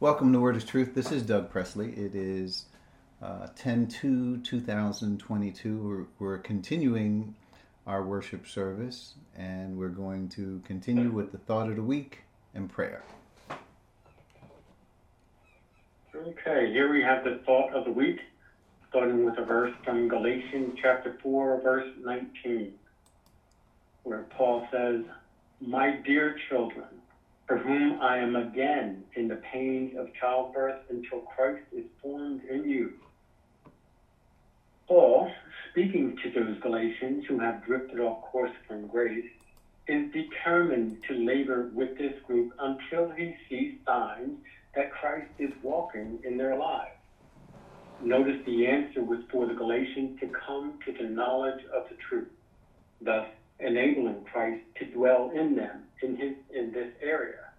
Welcome to Word of Truth. This is Doug Presley. It is uh, 10 2 2022. We're, we're continuing our worship service and we're going to continue with the thought of the week and prayer. Okay, here we have the thought of the week, starting with a verse from Galatians chapter 4, verse 19, where Paul says, My dear children, for whom I am again in the pains of childbirth until Christ is formed in you. Paul, speaking to those Galatians who have drifted off course from grace, is determined to labor with this group until he sees signs that Christ is walking in their lives. Notice the answer was for the Galatians to come to the knowledge of the truth, thus enabling Christ to dwell in them in his in this area.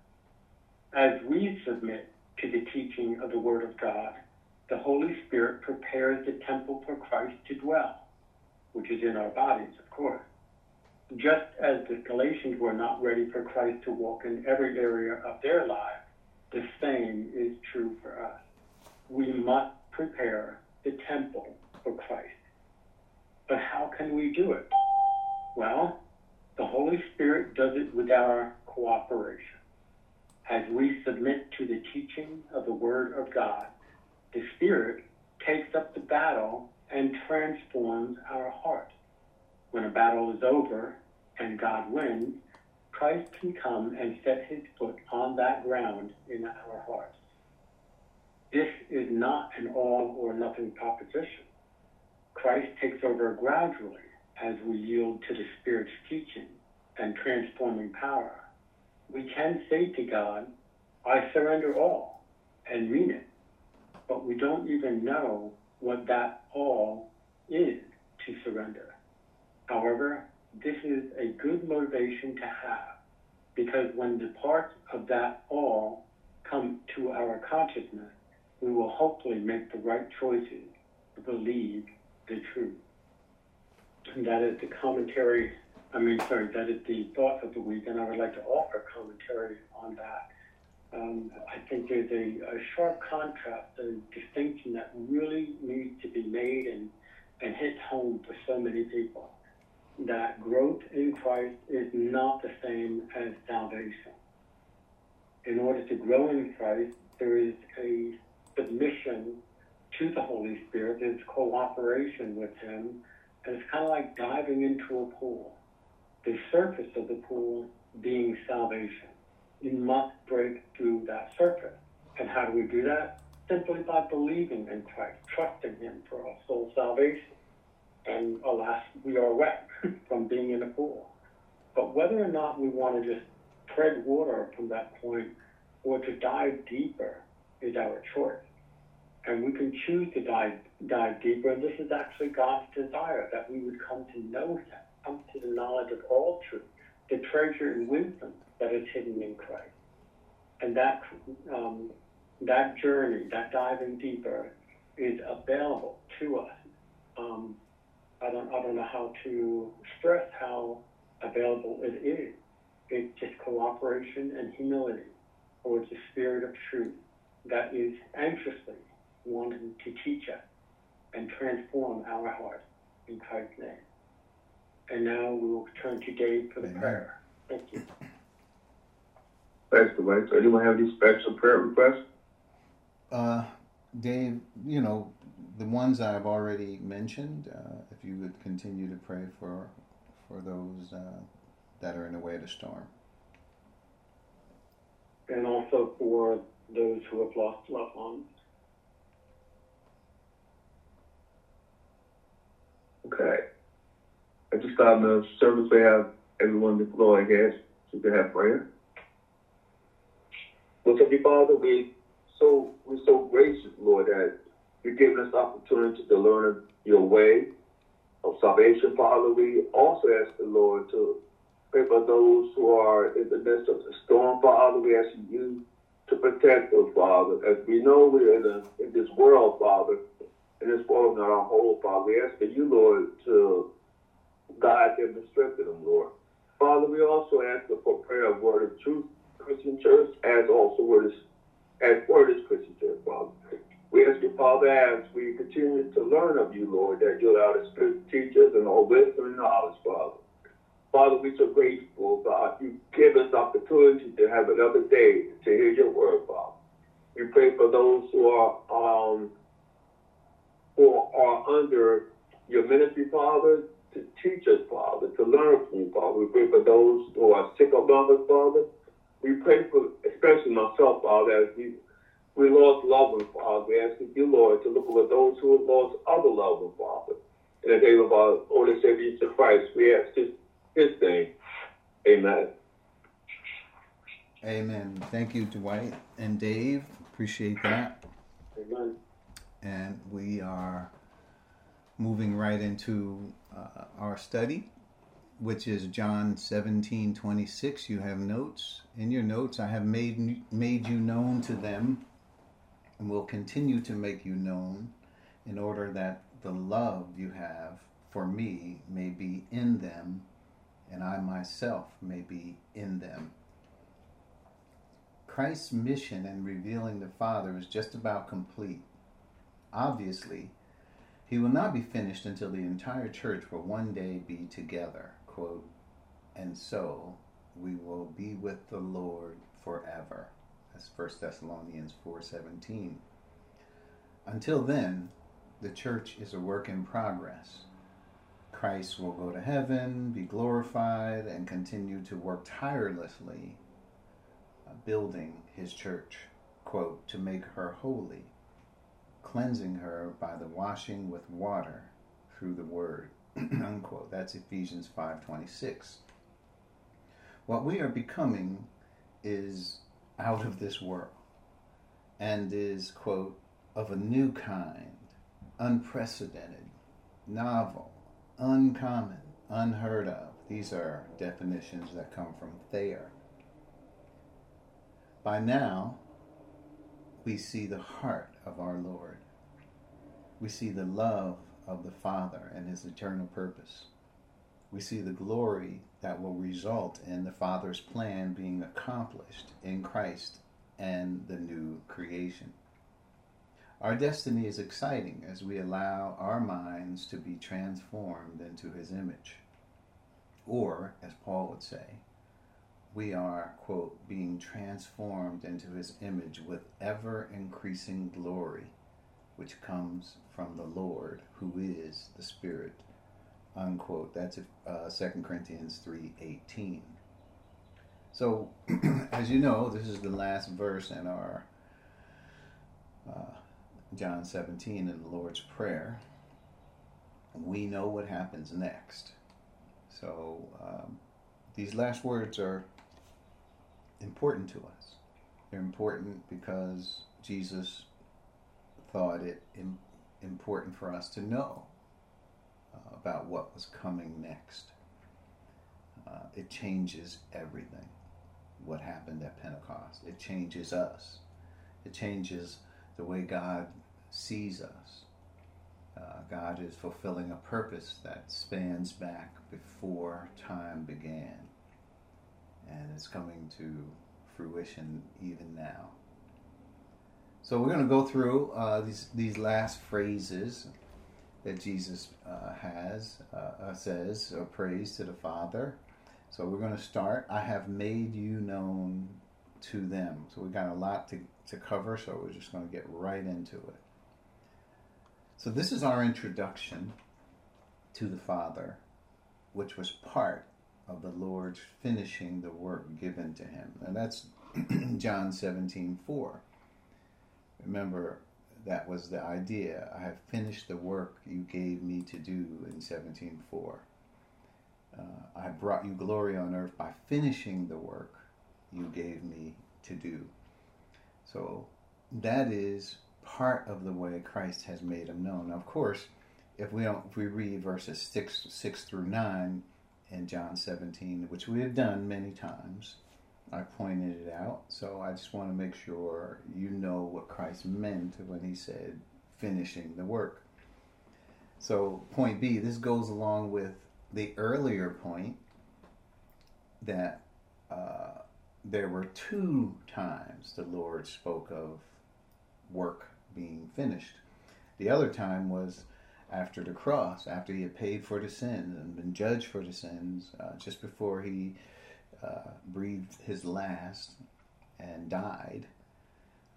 As we submit to the teaching of the Word of God, the Holy Spirit prepares the temple for Christ to dwell, which is in our bodies, of course. Just as the Galatians were not ready for Christ to walk in every area of their lives, the same is true for us. We must prepare the temple for Christ. But how can we do it? Well, the Holy Spirit does it with our cooperation. As we submit to the teaching of the Word of God, the Spirit takes up the battle and transforms our heart. When a battle is over and God wins, Christ can come and set his foot on that ground in our hearts. This is not an all or nothing proposition. Christ takes over gradually as we yield to the Spirit's teaching and transforming power. We can say to God, I surrender all, and mean it. But we don't even know what that all is to surrender. However, this is a good motivation to have because when the parts of that all come to our consciousness, we will hopefully make the right choices to believe the truth. And that is the commentary I mean, sorry, that is the thought of the week, and I would like to offer commentary on that. Um, I think there's a, a, sharp contrast, a distinction that really needs to be made and, and hit home for so many people. That growth in Christ is not the same as salvation. In order to grow in Christ, there is a submission to the Holy Spirit, there's cooperation with Him, and it's kind of like diving into a pool the surface of the pool being salvation. You must break through that surface. And how do we do that? Simply by believing in Christ, trusting Him for our soul salvation. And alas, we are wet from being in the pool. But whether or not we want to just tread water from that point or to dive deeper is our choice. And we can choose to dive, dive deeper, and this is actually God's desire that we would come to know Him come to the knowledge of all truth, the treasure and wisdom that is hidden in Christ. And that, um, that journey, that diving deeper, is available to us. Um, I don't, I don't know how to stress how available it is. It's just cooperation and humility towards the spirit of truth that is anxiously wanting to teach us and transform our hearts in Christ's name. And now we will turn to Dave for the Amen. prayer. Thank you. Thanks, Dwight. So anyone have any special prayer requests? Uh, Dave, you know, the ones I've already mentioned, uh, if you would continue to pray for for those uh, that are in the way of the storm. And also for those who have lost loved ones. Okay. At this time the service, have everyone deploy hands so we can have prayer. Well, Heavenly Father, we so we're so gracious, Lord, that you've given us opportunity to learn your way of salvation, Father. We also ask the Lord to pray for those who are in the midst of the storm, Father. We ask you to protect us, Father. As we know we're in, a, in this world, Father, in this world not our whole, Father. We ask you, Lord, to guide them and strengthen them, Lord. Father, we also ask for prayer of word of truth, Christian church, as also word is, as word is Christian Church, Father. We ask you, Father, as we continue to learn of you, Lord, that you allow the Spirit to teach us and all wisdom and knowledge, Father. Father, we're so grateful, God. You give us opportunity to have another day to hear your word, Father. We pray for those who are um, who are under your ministry, Father, to teach us, Father, to learn from you, Father. We pray for those who are sick among us, Father. We pray for, especially myself, Father, as we we lost loved ones, Father. We ask you, Lord, to look over those who have lost other loved ones, Father. In the name of our and Savior Jesus Christ, we ask this, his name. Amen. Amen. Thank you, Dwight and Dave. Appreciate that. Amen. And we are moving right into uh, our study, which is John 17 26. You have notes. In your notes, I have made, made you known to them and will continue to make you known in order that the love you have for me may be in them and I myself may be in them. Christ's mission in revealing the Father is just about complete. Obviously, he will not be finished until the entire church will one day be together. Quote, and so we will be with the Lord forever. That's 1 Thessalonians 4:17. Until then, the church is a work in progress. Christ will go to heaven, be glorified, and continue to work tirelessly uh, building his church, quote, to make her holy, cleansing her by the washing with water through the word, unquote. That's Ephesians 5:26. What we are becoming is out of this world and is, quote, of a new kind, unprecedented, novel, uncommon, unheard of. These are definitions that come from Thayer. By now, we see the heart of our Lord. We see the love of the Father and his eternal purpose. We see the glory that will result in the Father's plan being accomplished in Christ and the new creation. Our destiny is exciting as we allow our minds to be transformed into his image. Or, as Paul would say, we are, quote, being transformed into his image with ever increasing glory, which comes from the Lord, who is the Spirit, unquote. That's uh, 2 Corinthians 3.18. So, as you know, this is the last verse in our uh, John 17 in the Lord's Prayer, we know what happens next. So um, these last words are important to us. They're important because Jesus thought it Im- important for us to know uh, about what was coming next. Uh, it changes everything. What happened at Pentecost? It changes us. It changes the way God sees us. Uh, God is fulfilling a purpose that spans back before time began and it's coming to fruition even now. So we're going to go through uh, these these last phrases that Jesus uh, has uh, uh says or prays to the Father. So we're going to start. I have made you known to them. So we've got a lot to, to cover. So we're just going to get right into it. So, this is our introduction to the Father, which was part of the Lord finishing the work given to him. And that's John 17 4. Remember, that was the idea. I have finished the work you gave me to do in 17 4. Uh, I brought you glory on earth by finishing the work you gave me to do. So, that is part of the way Christ has made him known. Now, of course, if we don't, if we read verses six six through nine in John 17, which we have done many times, I pointed it out. So I just want to make sure you know what Christ meant when he said finishing the work. So point B, this goes along with the earlier point that uh, there were two times the Lord spoke of work being finished. The other time was after the cross, after he had paid for the sins and been judged for the sins, uh, just before he uh, breathed his last and died.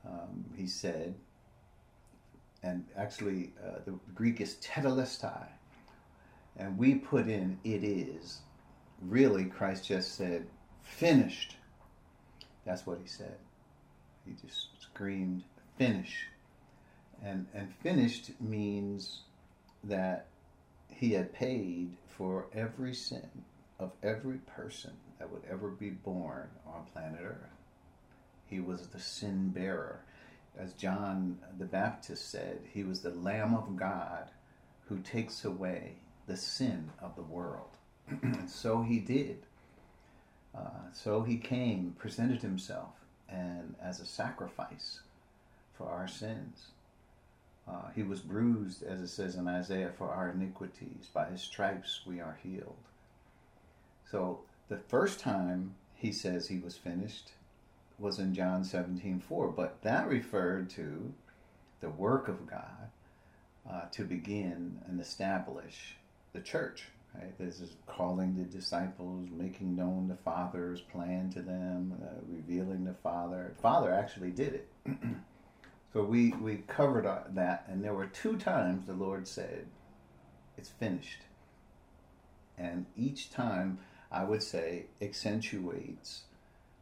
Um, he said, and actually uh, the Greek is tetelestai, and we put in it is. Really, Christ just said, finished. That's what he said. He just screamed, finish. And, and finished means that he had paid for every sin of every person that would ever be born on planet Earth. He was the sin bearer. As John the Baptist said, he was the Lamb of God who takes away the sin of the world. and so he did. Uh, so he came, presented himself, and as a sacrifice for our sins. Uh, he was bruised, as it says in Isaiah, for our iniquities. By his stripes we are healed. So the first time he says he was finished was in John 17 4, but that referred to the work of God uh, to begin and establish the church. Right? This is calling the disciples, making known the Father's plan to them, uh, revealing the Father. Father actually did it. so we, we covered that, and there were two times the Lord said, It's finished. And each time, I would say, accentuates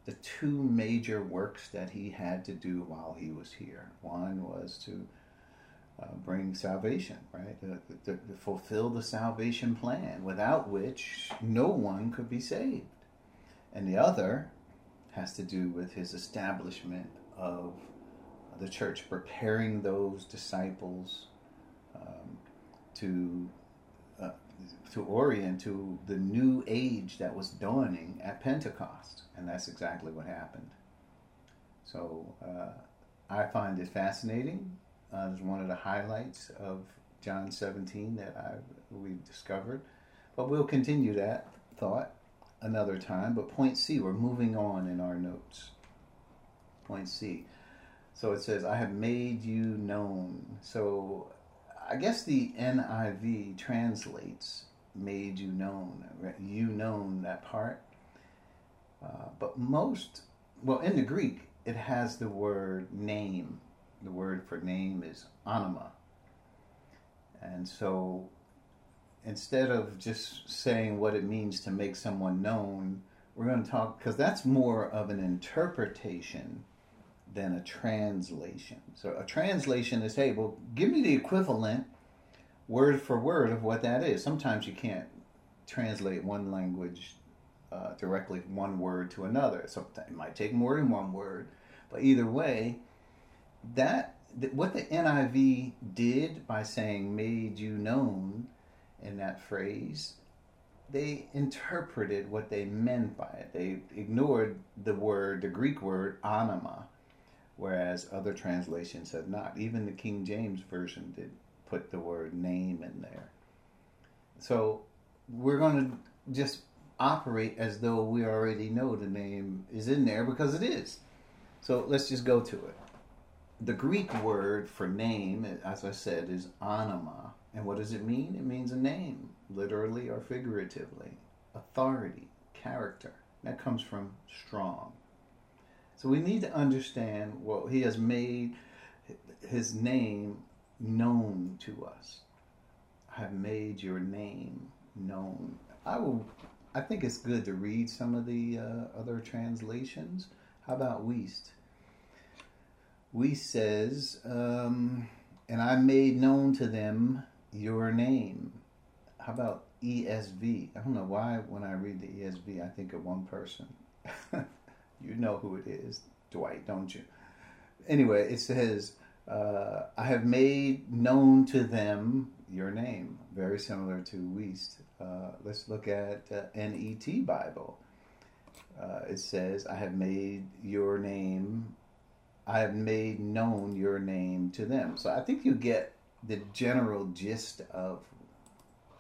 the two major works that he had to do while he was here. One was to uh, bring salvation, right? To, to, to, fulfill the salvation plan, without which no one could be saved. And the other has to do with his establishment of the church, preparing those disciples um, to uh, to orient to the new age that was dawning at Pentecost, and that's exactly what happened. So uh, I find it fascinating uh, is one of the highlights of John 17 that I we discovered. But we'll continue that thought another time. But point C, we're moving on in our notes. Point C. So it says, I have made you known. So I guess the NIV translates made you known. You known that part. Uh, but most, well, in the Greek, it has the word name the word for name is onoma. And so instead of just saying what it means to make someone known, we're going to talk, because that's more of an interpretation than a translation. So a translation is, hey, well, give me the equivalent word for word of what that is. Sometimes you can't translate one language uh, directly one word to another. Sometimes it might take more than one word, but either way, that what the NIV did by saying made you known in that phrase, they interpreted what they meant by it. They ignored the word, the Greek word onoma, whereas other translations have not. Even the King James Version did put the word name in there. So we're going to just operate as though we already know the name is in there because it is. So let's just go to it the Greek word for name, as I said, is onoma. And what does it mean? It means a name, literally or figuratively. Authority, character. That comes from strong. So we need to understand what he has made his name known to us. I have made your name known. I will. I think it's good to read some of the uh, other translations. How about Wuest? we says, um, and I made known to them your name. How about ESV? I don't know why when I read the ESV I think of one person. you know who it is, Dwight, don't you? Anyway, it says, uh, I have made known to them your name. Very similar to Wuest. Uh, let's look at uh, NET Bible. Uh, it says, I have made your name I have made known your name to them. So I think you get the general gist of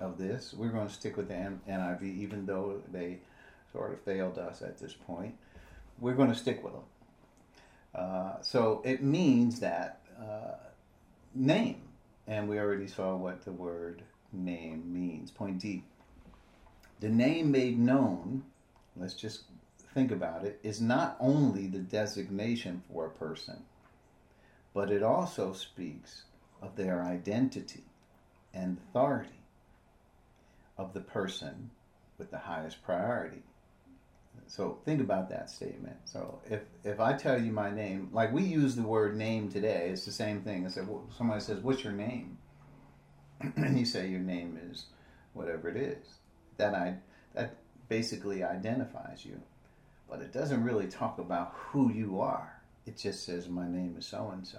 of this. We're going to stick with the NIV, even though they sort of failed us at this point. We're going to stick with them. Uh, so it means that uh, name, and we already saw what the word name means. Point D. The name made known, let's just think about it, is not only the designation for a person, but it also speaks of their identity and authority of the person with the highest priority. So think about that statement. So if if I tell you my name, like we use the word name today, it's the same thing. I said, somebody says, "What's your name?" and you say your name is whatever it is. That I that basically identifies you, but it doesn't really talk about who you are. It just says my name is so and so.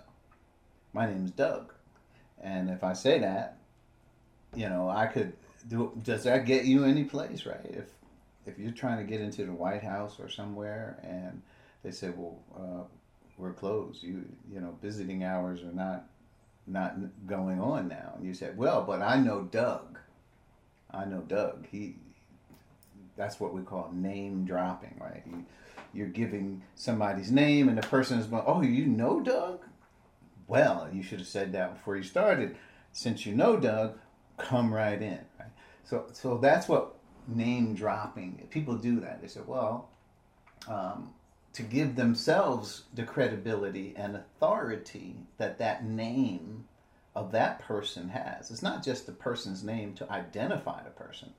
My name is Doug, and if I say that, you know, I could do. Does that get you any place, right? If if you're trying to get into the White House or somewhere, and they say, "Well, uh, we're closed," you you know, visiting hours are not not going on now, and you say, "Well, but I know Doug. I know Doug. He that's what we call name dropping, right? You, you're giving somebody's name, and the person is going, "Oh, you know Doug? Well, you should have said that before you started. Since you know Doug, come right in." Right? So, so that's what name dropping. People do that. They say, "Well, um, to give themselves the credibility and authority that that name of that person has. It's not just the person's name to identify the person."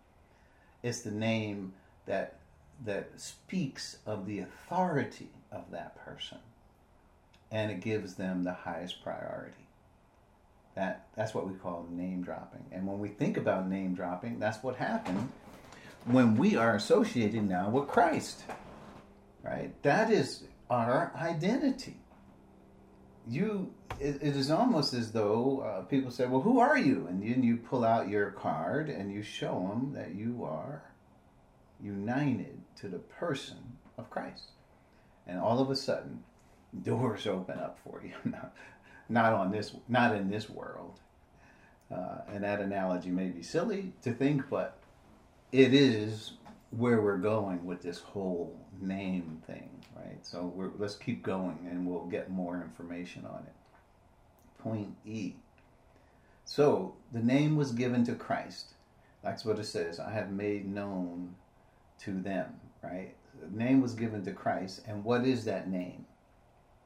It's the name that that speaks of the authority of that person and it gives them the highest priority that that's what we call name dropping and when we think about name dropping that's what happened when we are associated now with christ right? That is our identity. You it, it is almost as though uh, people say well who are you? And then you pull out your card and you show them that you are united to the person of christ. And all of a sudden doors open up for you. Not on this not in this world. Uh, and that analogy may be silly to think but it is where we're going with this whole name thing, right? So let's keep going and we'll get more information on it. Point E. So the name was given to Christ. That's what it says. I have made known to them, right? The name was given to Christ. And what is that name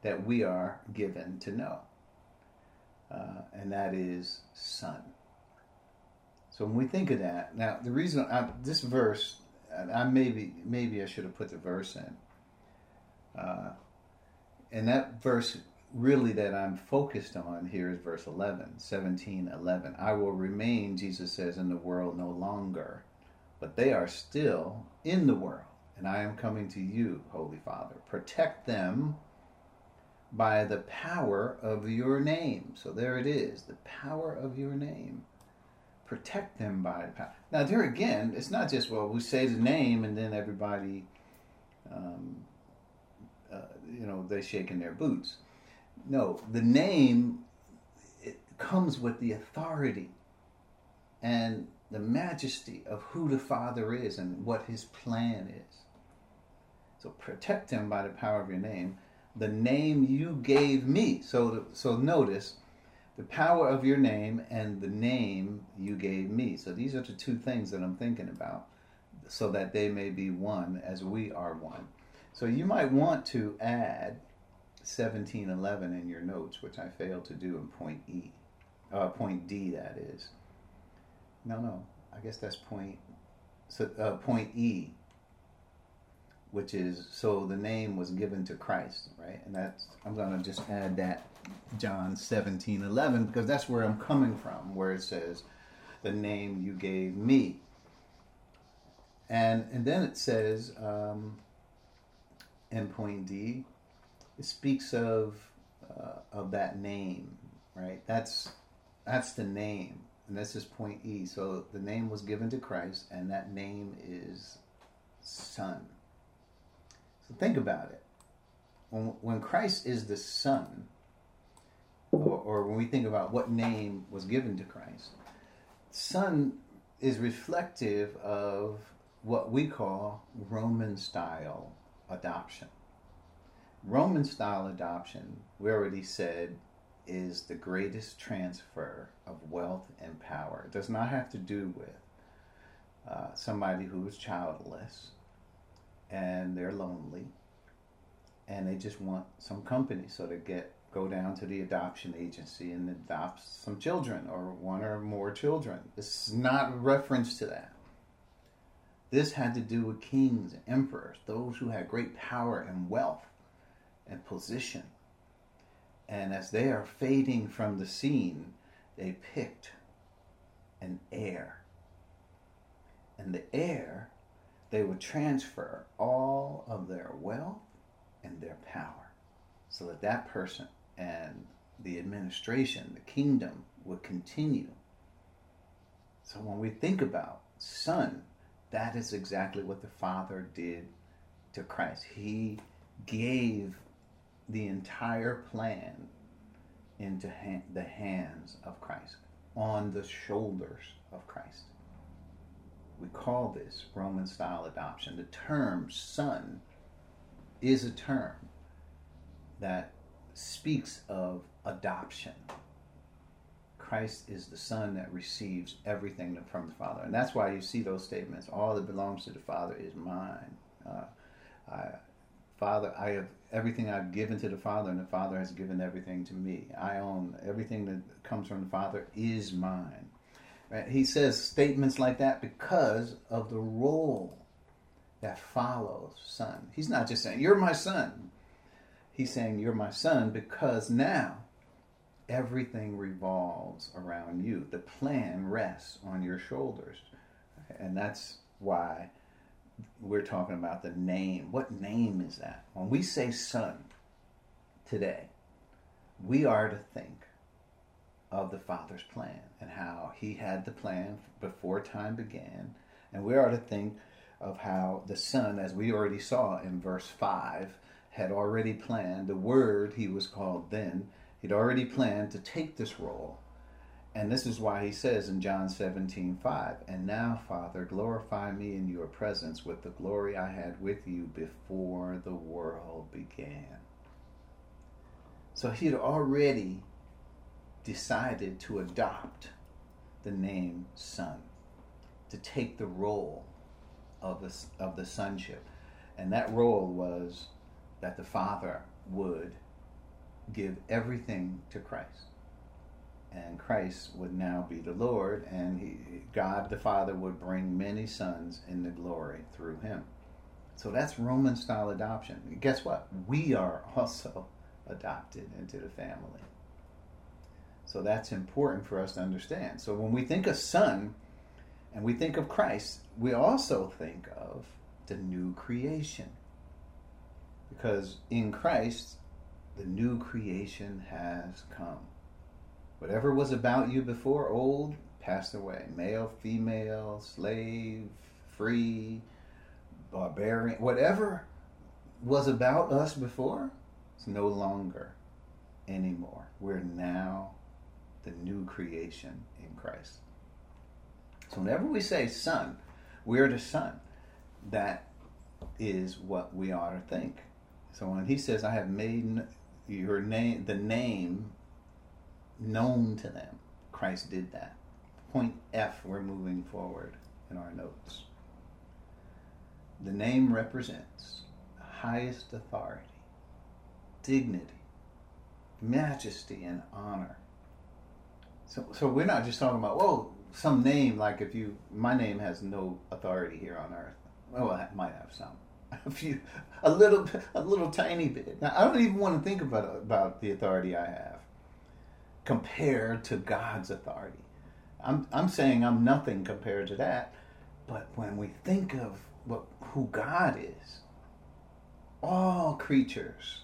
that we are given to know? Uh, and that is Son. So when we think of that, now the reason I, this verse I maybe maybe I should have put the verse in. Uh, and that verse really that I'm focused on here is verse 11, 17, 11. I will remain, Jesus says, in the world no longer, but they are still in the world, and I am coming to you, Holy Father. Protect them by the power of your name. So there it is, the power of your name protect them by the power. Now, there again, it's not just, well, we say the name and then everybody, um, uh, you know, they're shaking their boots. No, the name it comes with the authority and the majesty of who the Father is and what his plan is. So protect them by the power of your name, the name you gave me. So, so notice the power of your name and the name you gave me. So these are the two things that I'm thinking about, so that they may be one as we are one. So you might want to add 1711 in your notes, which I failed to do in point E, uh, point D. That is. No, no. I guess that's point. So uh, point E, which is so the name was given to Christ, right? And that's I'm going to just add that John 17 11, because that's where I'm coming from, where it says, The name you gave me. And, and then it says, um, in point D, it speaks of, uh, of that name, right? That's, that's the name. And this is point E. So the name was given to Christ, and that name is Son. So think about it. When, Christ is the Son, or, or when we think about what name was given to Christ, Son is reflective of what we call Roman style adoption. Roman style adoption, we already said, is the greatest transfer of wealth and power. It does not have to do with uh, somebody who is childless and they're lonely and they just want some company. So they get go down to the adoption agency and adopt some children or one or more children. This is not a reference to that. This had to do with kings and emperors those who had great power and wealth and position. And as they are fading from the scene they picked an heir. And the heir they would transfer all of their wealth and their power so that that person and the administration, the kingdom would continue. So when we think about son, that is exactly what the Father did to Christ. He gave the entire plan into ha- the hands of Christ, on the shoulders of Christ. We call this Roman style adoption. The term son is a term that speaks of adoption. Christ is the Son that receives everything from the Father. And that's why you see those statements all that belongs to the Father is mine. Uh, I, Father, I have everything I've given to the Father, and the Father has given everything to me. I own everything that comes from the Father is mine. Right? He says statements like that because of the role that follows son. He's not just saying, You're my son. He's saying, You're my son because now everything revolves around you. The plan rests on your shoulders. And that's why we're talking about the name. What name is that? When we say son today, we are to think of the Father's plan and how He had the plan before time began. And we are to think of how the Son, as we already saw in verse 5, had already planned, the Word, he was called then, he'd already planned to take this role. And this is why he says in John 17, 5, And now, Father, glorify me in your presence with the glory I had with you before the world began. So he had already decided to adopt the name Son, to take the role of the, of the sonship. And that role was that the Father would give everything to Christ. And Christ would now be the Lord, and he, God the Father would bring many sons into glory through him. So that's Roman style adoption. guess what? We are also adopted into the family. So that's important for us to understand. So when we think of son and we think of Christ, we also think of the new creation. Because in Christ, the new creation has come. Whatever was about you before, old, passed away. Male, female, slave, free, barbarian, whatever was about us before, it's no longer anymore. We're now the new creation in Christ. So whenever we say son, we are the son. That is what we ought to think. So when he says, I have made your name, the name known to them, Christ did that. Point F, we're moving forward in our notes. The name represents highest authority, dignity, majesty, and honor. So, so we're not just talking about, whoa, some name like if you my name has no authority here on earth. Well, it might have some. A few, a little, a little tiny bit. Now, I don't even want to think about about the authority I have compared to God's authority. I'm I'm saying I'm nothing compared to that. But when we think of what who God is, all creatures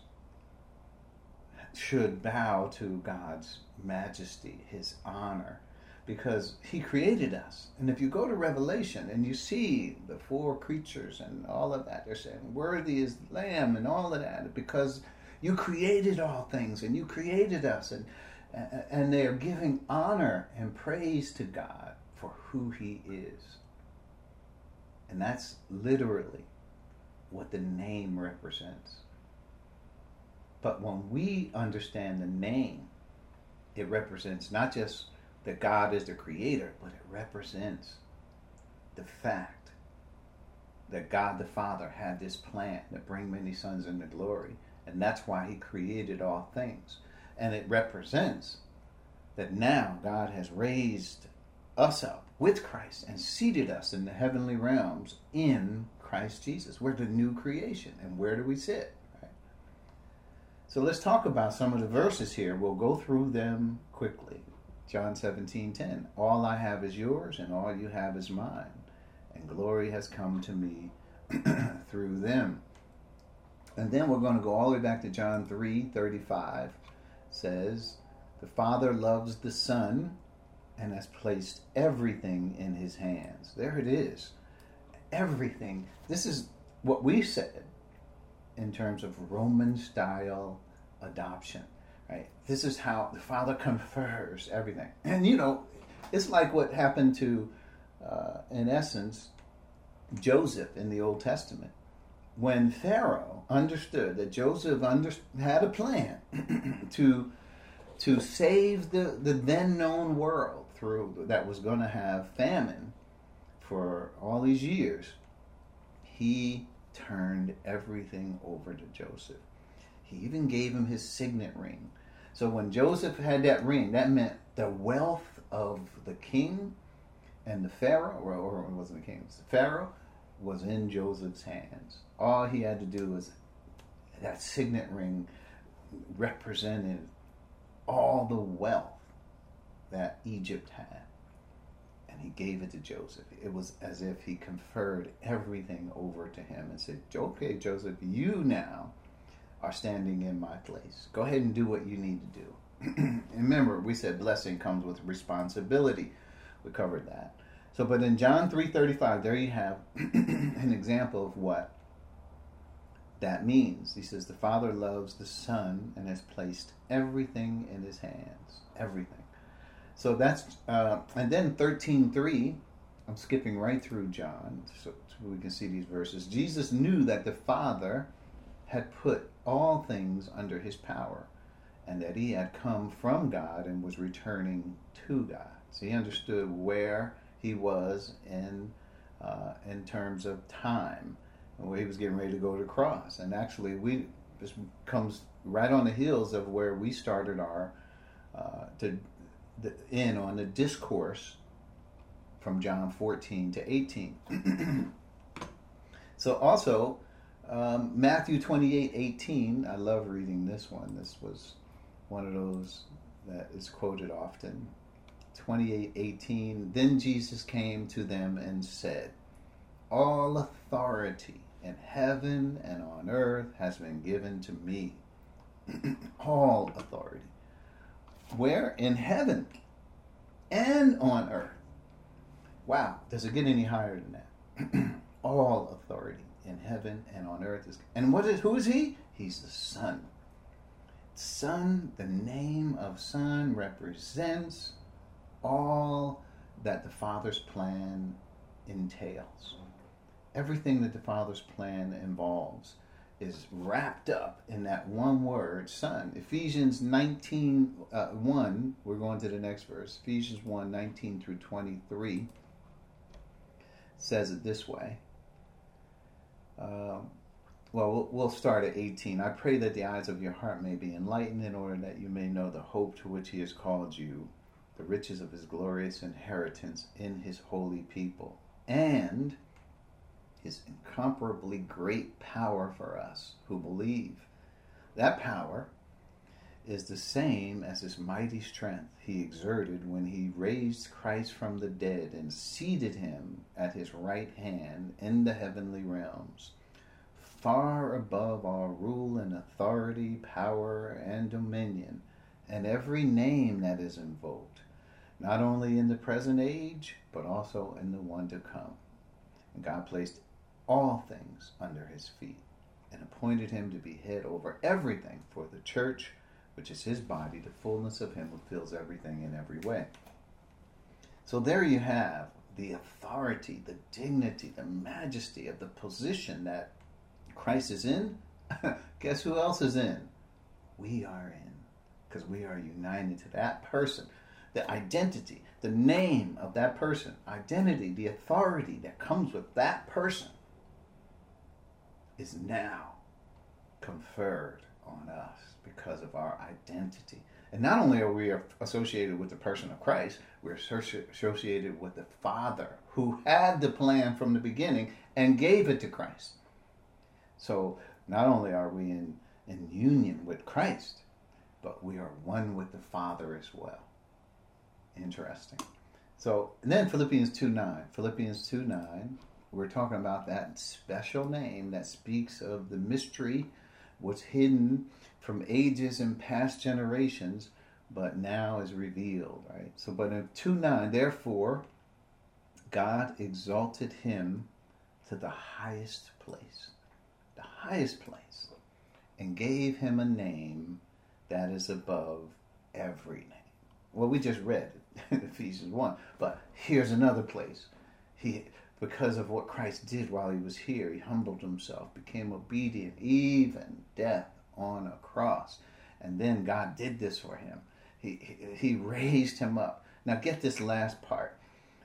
should bow to God's majesty, His honor, because he created us. And if you go to Revelation and you see the four creatures and all of that, they're saying, Worthy is the Lamb and all of that, because you created all things and you created us. And, and they are giving honor and praise to God for who he is. And that's literally what the name represents. But when we understand the name it represents not just that God is the creator, but it represents the fact that God the Father had this plan to bring many sons into glory. And that's why he created all things. And it represents that now God has raised us up with Christ and seated us in the heavenly realms in Christ Jesus. We're the new creation. And where do we sit? So let's talk about some of the verses here. We'll go through them quickly. John 17 10. All I have is yours, and all you have is mine. And glory has come to me through them. And then we're going to go all the way back to John 3 35. says, The Father loves the Son and has placed everything in his hands. There it is. Everything. This is what we said in terms of Roman style adoption. Right? This is how the Father confers everything. And you know, it's like what happened to, uh, in essence, Joseph in the Old Testament. When Pharaoh understood that Joseph under, had a plan to to save the, the then known world through that was going to have famine for all these years, he turned everything over to Joseph. He even gave him his signet ring. So when Joseph had that ring, that meant the wealth of the king and the Pharaoh, or, or it wasn't the king, it was the Pharaoh, was in Joseph's hands. All he had to do was that signet ring represented all the wealth that Egypt had. And he gave it to Joseph. It was as if he conferred everything over to him and said, Okay, Joseph, you now are standing in my place. Go ahead and do what you need to do. remember, we said blessing comes with responsibility. We covered that. So, but in John 3:35, there you have an example of what that means. He says, The Father loves the Son and has placed everything in his hands. Everything. So that's, uh, and then 13.3, I'm skipping right through John so, so we can see these verses. Jesus knew that the Father had put all things under his power and that he had come from God and was returning to God. So he understood where he was in, uh, in terms of time where he was getting ready to go to the cross. And actually, we this comes right on the heels of where we started our uh, to the, in on the discourse from John 14 to 18. so also um, Matthew 28 18. I love reading this one. This was one of those that is quoted often. 28 18. Then Jesus came to them and said, All authority in heaven and on earth has been given to me. All authority. Where? In heaven and on earth. Wow, does it get any higher than that? All authority in heaven and on earth is. And what is who is he? He's the Son. Son, the name of Son represents all that the Father's plan entails everything that the Father's plan involves is wrapped up in that one word, Son. Ephesians 19, uh, 1, we're going to the next verse. Ephesians 1, 19 through 23 says it this way. Uh, well, we'll start at 18. I pray that the eyes of your heart may be enlightened in order that you may know the hope to which he has called you, the riches of his glorious inheritance in his holy people, and his incomparably great power for us who believe. That power is the same as his mighty strength he exerted when he raised Christ from the dead and seated him at his right hand in the heavenly realms, far above all rule and authority, power and dominion, and every name that is invoked, not only in the present age, but also in the one to come. And God placed all things under his feet, and appointed him to be head over everything for the church, which is his body, the fullness of him who fills everything in every way. So there you have the authority, the dignity, the majesty of the position that Christ is in. Guess who else is in? We are in. because we are united to that person. The identity, the name of that person, identity, the authority that comes with that person is now conferred on us because of our identity. And not only are we associated with the person of Christ, we're associated with the Father who had the plan from the beginning and gave it to Christ. So not only are we in, in union with Christ, but we are one with the Father as well. Interesting. So then Philippians 2 9. Philippians 2 9, we're talking about that special name that speaks of the mystery, what's hidden from ages and past generations, but now is revealed, right? So, but in 2 9, therefore, God exalted him to the highest place, the highest place, and gave him a name that is above every name. Well, we just read Ephesians 1, but here's another place. He, because of what Christ did while he was here, he humbled himself, became obedient, even death on a cross. And then God did this for him. He, he, raised him up. Now, get this last part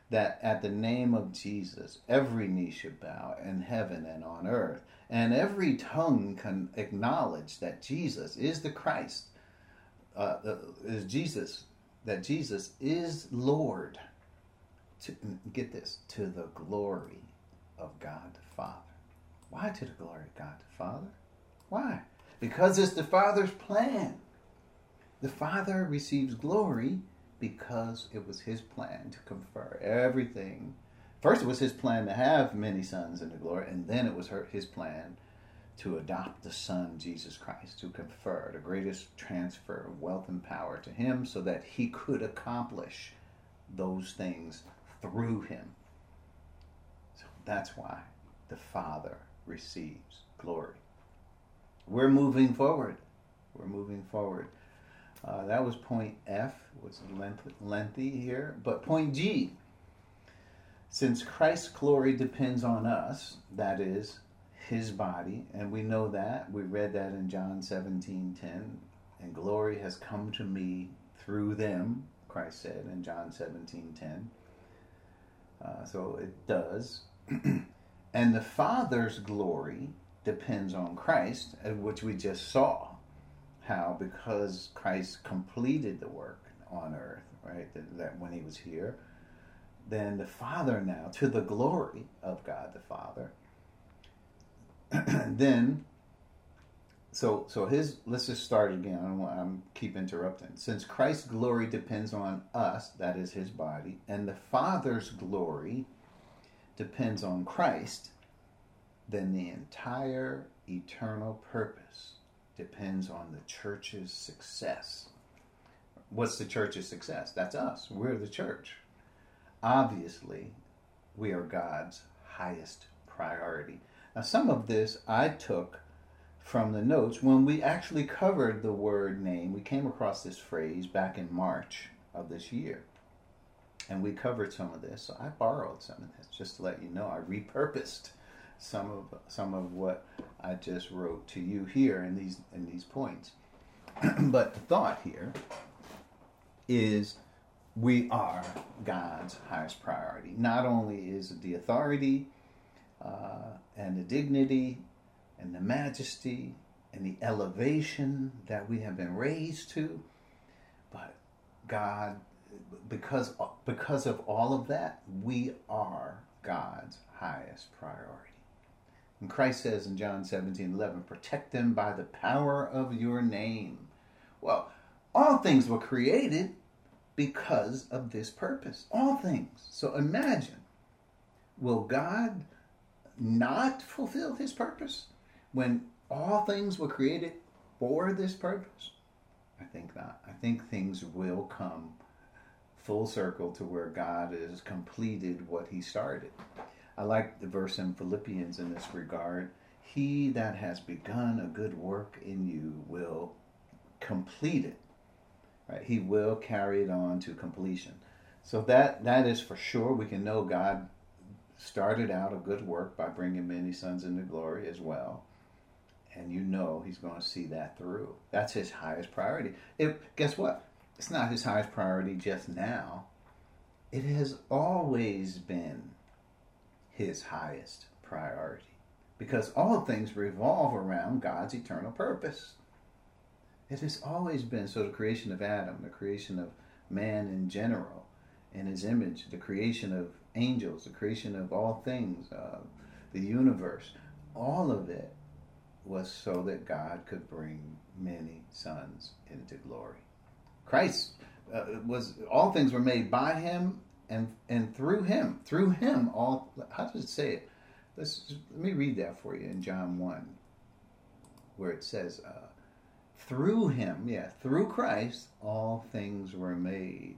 that at the name of Jesus, every knee should bow in heaven and on earth, and every tongue can acknowledge that Jesus is the Christ, uh, is Jesus, that Jesus is Lord. To get this, to the glory of God the Father. Why to the glory of God the Father? Why? Because it's the Father's plan. The Father receives glory because it was his plan to confer everything. First, it was his plan to have many sons in the glory, and then it was her, his plan to adopt the Son, Jesus Christ, to confer the greatest transfer of wealth and power to him so that he could accomplish those things through him. So that's why the Father receives glory. We're moving forward. We're moving forward. Uh, that was point F, was lengthy, lengthy here. But point G, since Christ's glory depends on us, that is, his body, and we know that. We read that in John 17 10. And glory has come to me through them, Christ said in John 17 10. Uh, so it does. and the Father's glory depends on Christ, uh, which we just saw. How? Because Christ completed the work on earth, right, that, that when he was here, then the Father now, to the glory of God the Father, then so so his let's just start again. I I'm keep interrupting. Since Christ's glory depends on us, that is his body, and the Father's glory depends on Christ, then the entire eternal purpose depends on the church's success. What's the church's success? That's us. We're the church. Obviously, we are God's highest priority. Now, some of this I took from the notes when we actually covered the word name. We came across this phrase back in March of this year. And we covered some of this. So I borrowed some of this just to let you know. I repurposed some of some of what I just wrote to you here in these in these points. but the thought here is we are God's highest priority. Not only is the authority uh, and the dignity and the majesty and the elevation that we have been raised to, but God, because because of all of that, we are God's highest priority. And Christ says in John 17 11, protect them by the power of your name. Well, all things were created because of this purpose. All things. So imagine, will God not fulfill his purpose when all things were created for this purpose? I think not. I think things will come full circle to where God has completed what he started. I like the verse in Philippians in this regard. He that has begun a good work in you will complete it. Right? He will carry it on to completion. So that that is for sure. We can know God started out a good work by bringing many sons into glory as well. And you know he's going to see that through. That's his highest priority. It, guess what? It's not his highest priority just now. It has always been his highest priority because all things revolve around God's eternal purpose. It has always been so the creation of Adam, the creation of man in general, in his image, the creation of angels, the creation of all things, uh, the universe, all of it was so that God could bring many sons into glory. Christ uh, was all things were made by him and and through him. Through him all how does it say it? Let's let me read that for you in John 1 where it says uh, through him, yeah, through Christ all things were made.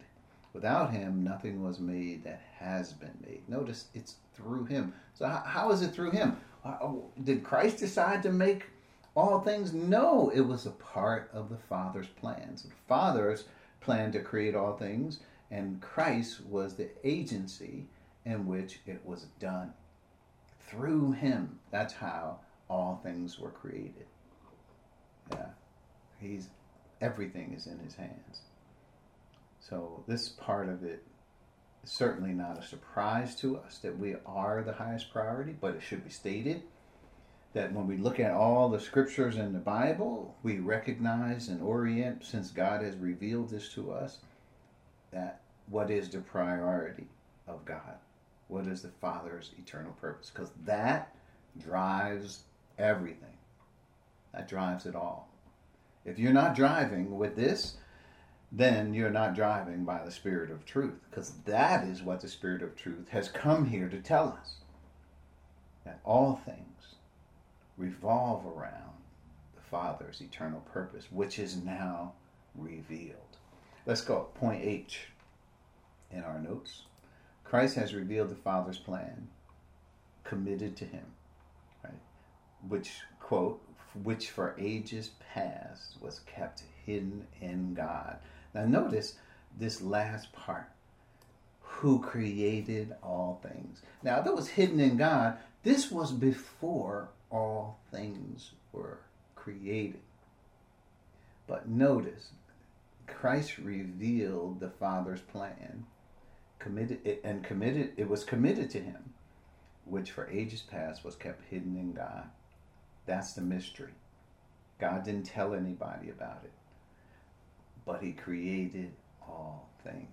Without him nothing was made that has been made. Notice it's through him. So how, how is it through him? Oh, did Christ decide to make all things? No, it was a part of the Father's plans. The Father's plan to create all things, and Christ was the agency in which it was done. Through him, that's how all things were created. Yeah. He's everything is in his hands. So this part of it certainly not a surprise to us that we are the highest priority, but it should be stated that when we look at all the scriptures in the Bible, we recognize and orient, since God has revealed this to us, that what is the priority of God? What is the Father's eternal purpose? Because that drives everything. That drives it all. If you're not driving with this, then you're not driving by the Spirit of truth, because that is what the Spirit of truth has come here to tell us. That all things revolve around the Father's eternal purpose, which is now revealed. Let's go. Point H in our notes. Christ has revealed the Father's plan, committed to Him, right? Which, quote, which for ages past was kept hidden in God. Now, notice this last part who created all things. Now, that was hidden in God. This was before all things were created. But notice, Christ revealed the Father's plan, committed it, and committed it was committed to him, which for ages past was kept hidden in God. That's the mystery. God didn't tell anybody about it but he created all things.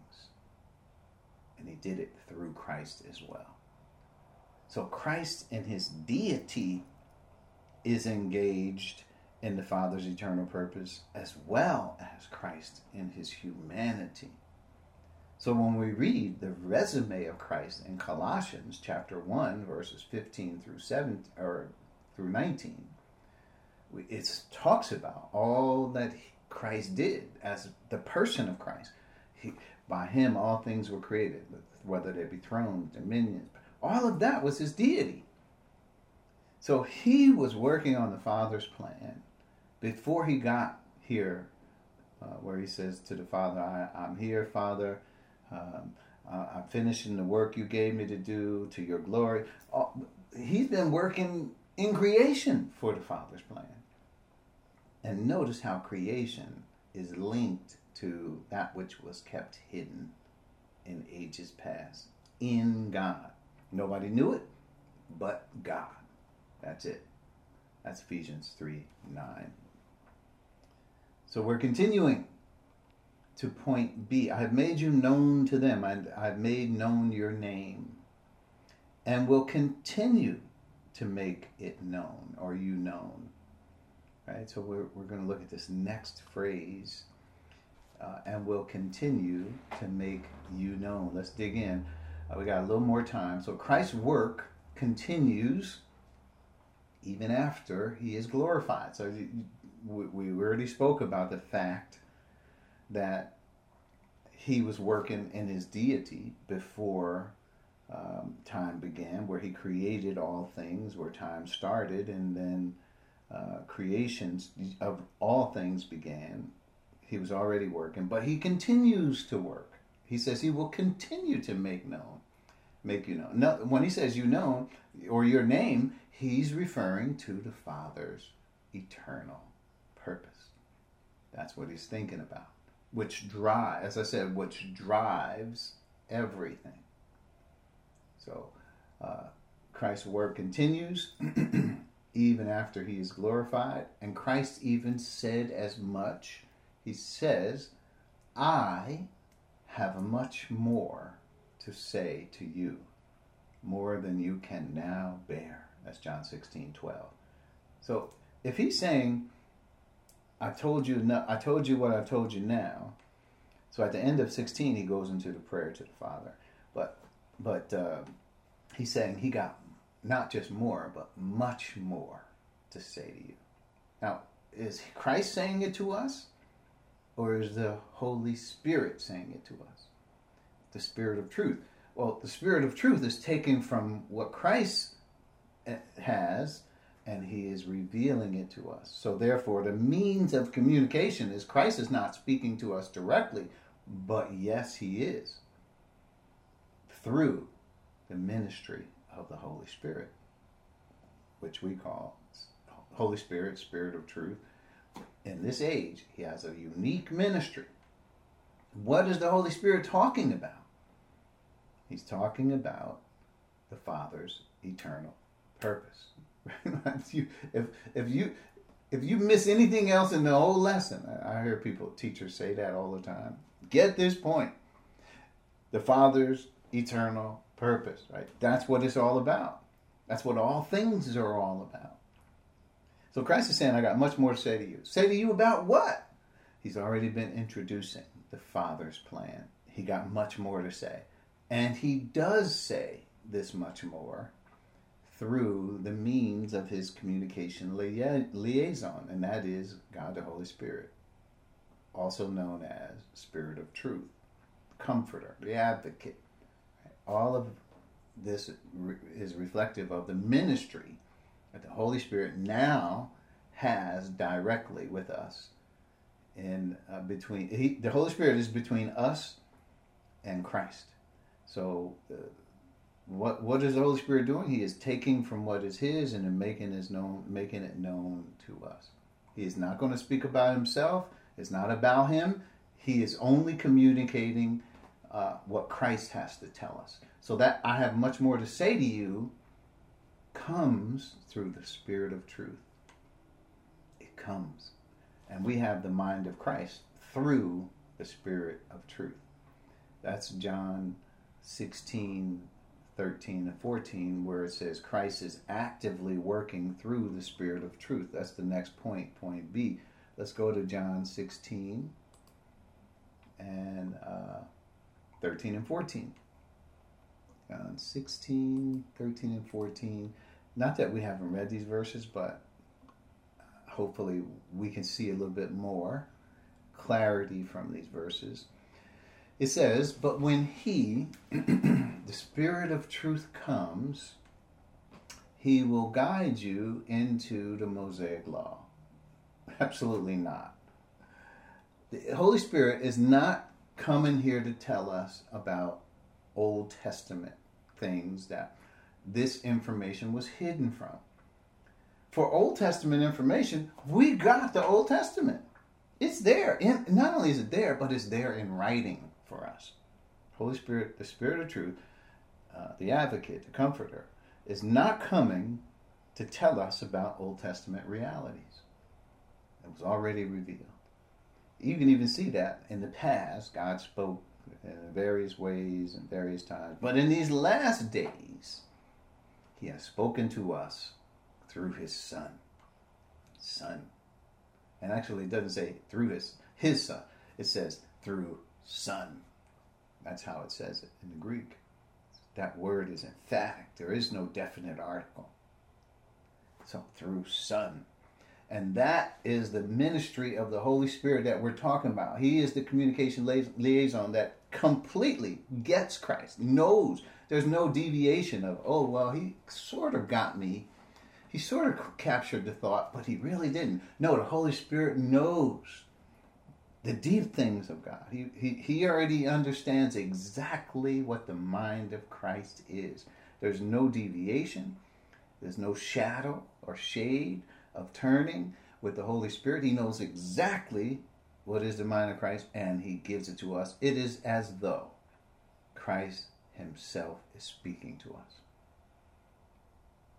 And he did it through Christ as well. So Christ in his deity is engaged in the Father's eternal purpose as well as Christ in his humanity. So when we read the resume of Christ in Colossians chapter 1 verses 15 through 7 or through 19, it talks about all that Christ did as the person of Christ. He, by him, all things were created, whether they be thrones, dominions. All of that was his deity. So he was working on the Father's plan before he got here, uh, where he says to the Father, I, am here, Father. Um, I'm finishing the work you gave me to do to your glory. Uh, he's been working in creation for the Father's plan. And notice how creation is linked to that which was kept hidden in ages past in God. Nobody knew it but God. That's it. That's Ephesians 3 9. So we're continuing to point B. I have made you known to them, and I've made known your name, and will continue to make it known, or you known right? So we're, we're going to look at this next phrase uh, and we'll continue to make you known. Let's dig in. Uh, we got a little more time. So Christ's work continues even after he is glorified. So we we already spoke about the fact that he was working in his deity before um, time began, where he created all things, where time started, and then uh, creations of all things began. He was already working, but he continues to work. He says he will continue to make known, make you know. No, when he says you know or your name, he's referring to the Father's eternal purpose. That's what he's thinking about. Which drive, as I said, which drives everything. So uh, Christ's work continues even after he is glorified, and Christ even said as much. He says, I have much more to say to you, more than you can now bear. That's John 16, 12. So if he's saying, I told you no, I told you what I've told you now. So at the end of 16, he goes into the prayer to the Father. But but uh, he's saying he got not just more, but much more to say to you. Now, is Christ saying it to us? Or is the Holy Spirit saying it to us? The Spirit of truth. Well, the Spirit of truth is taken from what Christ eh, has and he is revealing it to us. So, therefore, the means of communication is Christ is not speaking to us directly, but yes, he is through the ministry of the Holy Spirit, which we call Holy Spirit, Spirit of Truth. In this age, he has a unique ministry. What is the Holy Spirit talking about? He's talking about the Father's eternal purpose. if if you if you miss anything else in the whole lesson, I hear people teachers say that all the time. Get this point: the Father's eternal purpose. Right? That's what it's all about. That's what all things are all about. So Christ is saying, I got much more to say to you. Say to you about what? He's already been introducing the Father's plan. He got much more to say. And he does say this much more through the means of his communication liaison, and that is God the Holy Spirit, also known as Spirit of Truth, Comforter, the Advocate. All of this is reflective of the ministry that the Holy Spirit now has directly with us. In uh, between, he, the Holy Spirit is between us and Christ. So, uh, what what is the Holy Spirit doing? He is taking from what is His and making is known, making it known to us. He is not going to speak about Himself. It's not about Him. He is only communicating uh, what Christ has to tell us. So that I have much more to say to you comes through the Spirit of truth. It comes. And we have the mind of Christ through the Spirit of truth. That's John 16, 13, and 14, where it says Christ is actively working through the Spirit of truth. That's the next point, point B. Let's go to John 16 and uh, 13 and 14. John 16, 13, and 14. Not that we haven't read these verses, but uh, hopefully we can see a little bit more clarity from these verses. It says, But when He, the Spirit of truth, comes, He will guide you into the Mosaic Law. Absolutely not. The Holy Spirit is not coming here to tell us about Old Testament things that this information was hidden from. For Old Testament information, we got the Old Testament. It's there. In, not only is it there, but it's there in writing for us. Holy Spirit, the Spirit of truth, uh, the advocate, the comforter, is not coming to tell us about Old Testament realities. It was already revealed. You can even see that in the past, God spoke in various ways and various times. But in these last days, he has spoken to us through his son. Son. And actually it doesn't say through his his son. It says through son. That's how it says it in the Greek. That word is emphatic. There is no definite article. So through son. And that is the ministry of the Holy Spirit that we're talking about. He is the communication liaison that completely gets Christ, knows there's no deviation of, oh, well, he sort of got me. He sort of captured the thought, but he really didn't. No, the Holy Spirit knows the deep things of God. He, he, he already understands exactly what the mind of Christ is. There's no deviation, there's no shadow or shade of turning with the Holy Spirit. He knows exactly what is the mind of Christ and he gives it to us. It is as though Christ himself is speaking to us.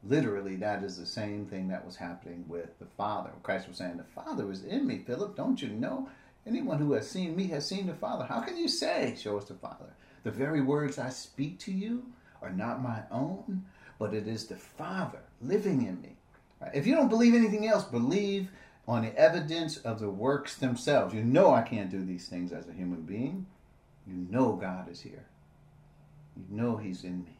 Literally, that is the same thing that was happening with the Father. Christ was saying, The Father is in me, Philip. Don't you know? Anyone who has seen me has seen the Father. How can you say, Show us the Father? The very words I speak to you are not my own, but it is the Father living in me. If you don't believe anything else, believe on the evidence of the works themselves. You know I can't do these things as a human being. You know God is here. You know He's in me.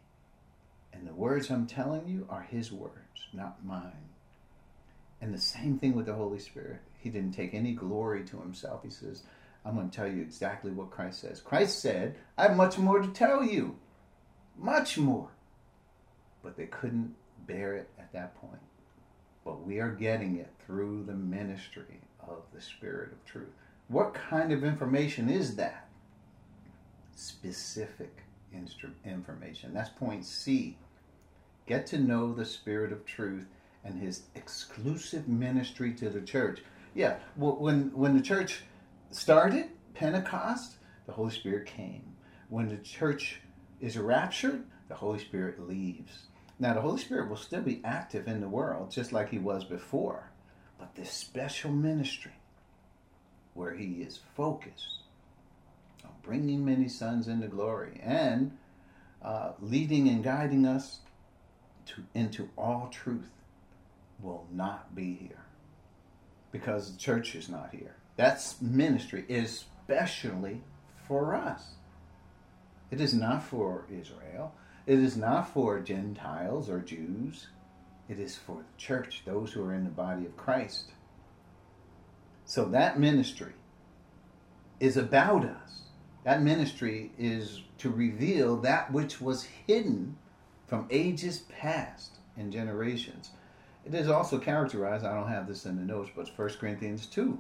And the words I'm telling you are His words, not mine. And the same thing with the Holy Spirit. He didn't take any glory to Himself. He says, I'm going to tell you exactly what Christ says. Christ said, I have much more to tell you. Much more. But they couldn't bear it at that point. But we are getting it through the ministry of the Spirit of truth. What kind of information is that? Specific information. That's point C. Get to know the Spirit of truth and his exclusive ministry to the church. Yeah, when, when the church started, Pentecost, the Holy Spirit came. When the church is raptured, the Holy Spirit leaves. Now, the Holy Spirit will still be active in the world, just like he was before. But this special ministry, where he is focused on bringing many sons into glory and uh, leading and guiding us to, into all truth, will not be here because the church is not here. That ministry, especially for us. It is not for Israel. It is not for Gentiles or Jews. It is for the church, those who are in the body of Christ. So that ministry is about us. That ministry is to reveal that which was hidden from ages past and generations. It is also characterized, I don't have this in the notes, but 1 Corinthians 2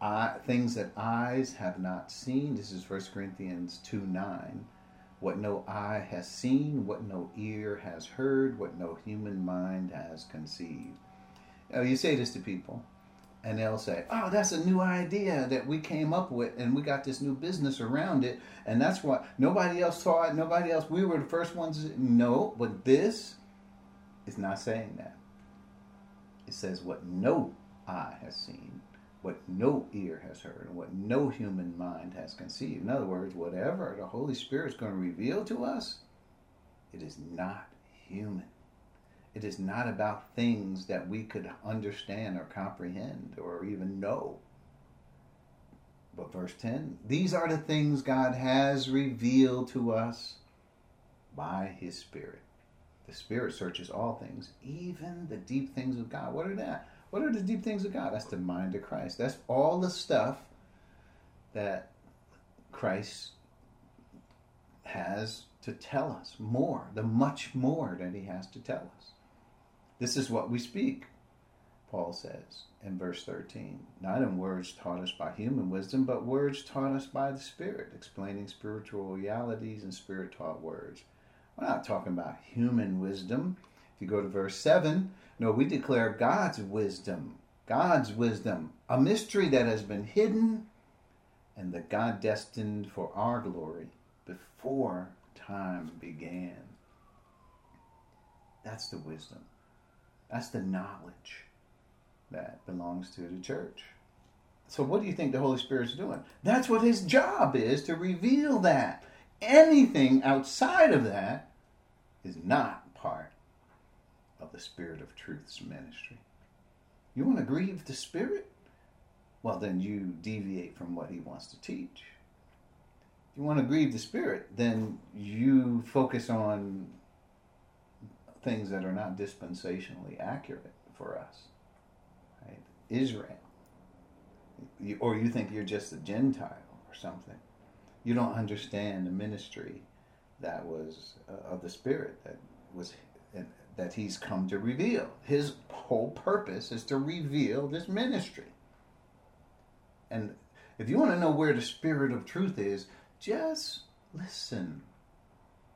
uh, things that eyes have not seen. This is 1 Corinthians 2 9. What no eye has seen, what no ear has heard, what no human mind has conceived. Now, you say this to people, and they'll say, Oh, that's a new idea that we came up with, and we got this new business around it, and that's what nobody else saw it, nobody else, we were the first ones. No, but this is not saying that. It says, What no eye has seen, what no ear has heard and what no human mind has conceived. In other words, whatever the Holy Spirit is going to reveal to us, it is not human. It is not about things that we could understand or comprehend or even know. But verse 10 these are the things God has revealed to us by His Spirit. The Spirit searches all things, even the deep things of God. What are that? What are the deep things of God? That's the mind of Christ. That's all the stuff that Christ has to tell us more, the much more that he has to tell us. This is what we speak, Paul says in verse 13. Not in words taught us by human wisdom, but words taught us by the Spirit, explaining spiritual realities and spirit taught words. We're not talking about human wisdom. If you go to verse 7, no, we declare God's wisdom, God's wisdom, a mystery that has been hidden and the God destined for our glory before time began. That's the wisdom. That's the knowledge that belongs to the church. So, what do you think the Holy Spirit's doing? That's what his job is to reveal that. Anything outside of that is not part the Spirit of Truth's ministry. You want to grieve the Spirit? Well, then you deviate from what He wants to teach. If you want to grieve the Spirit, then you focus on things that are not dispensationally accurate for us. Right? Israel. or you think you're just a Gentile or something. You don't understand the ministry that was uh, of the Spirit that was that he's come to reveal. His whole purpose is to reveal this ministry. And if you want to know where the spirit of truth is, just listen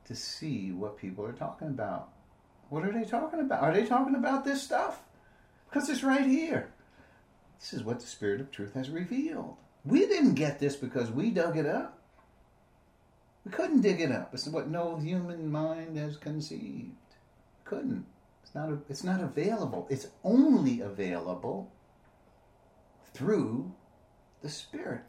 to see what people are talking about. What are they talking about? Are they talking about this stuff? Because it's right here. This is what the Spirit of truth has revealed. We didn't get this because we dug it up. We couldn't dig it up. It's what no human mind has conceived. Couldn't. It's not. It's not available. It's only available through the Spirit.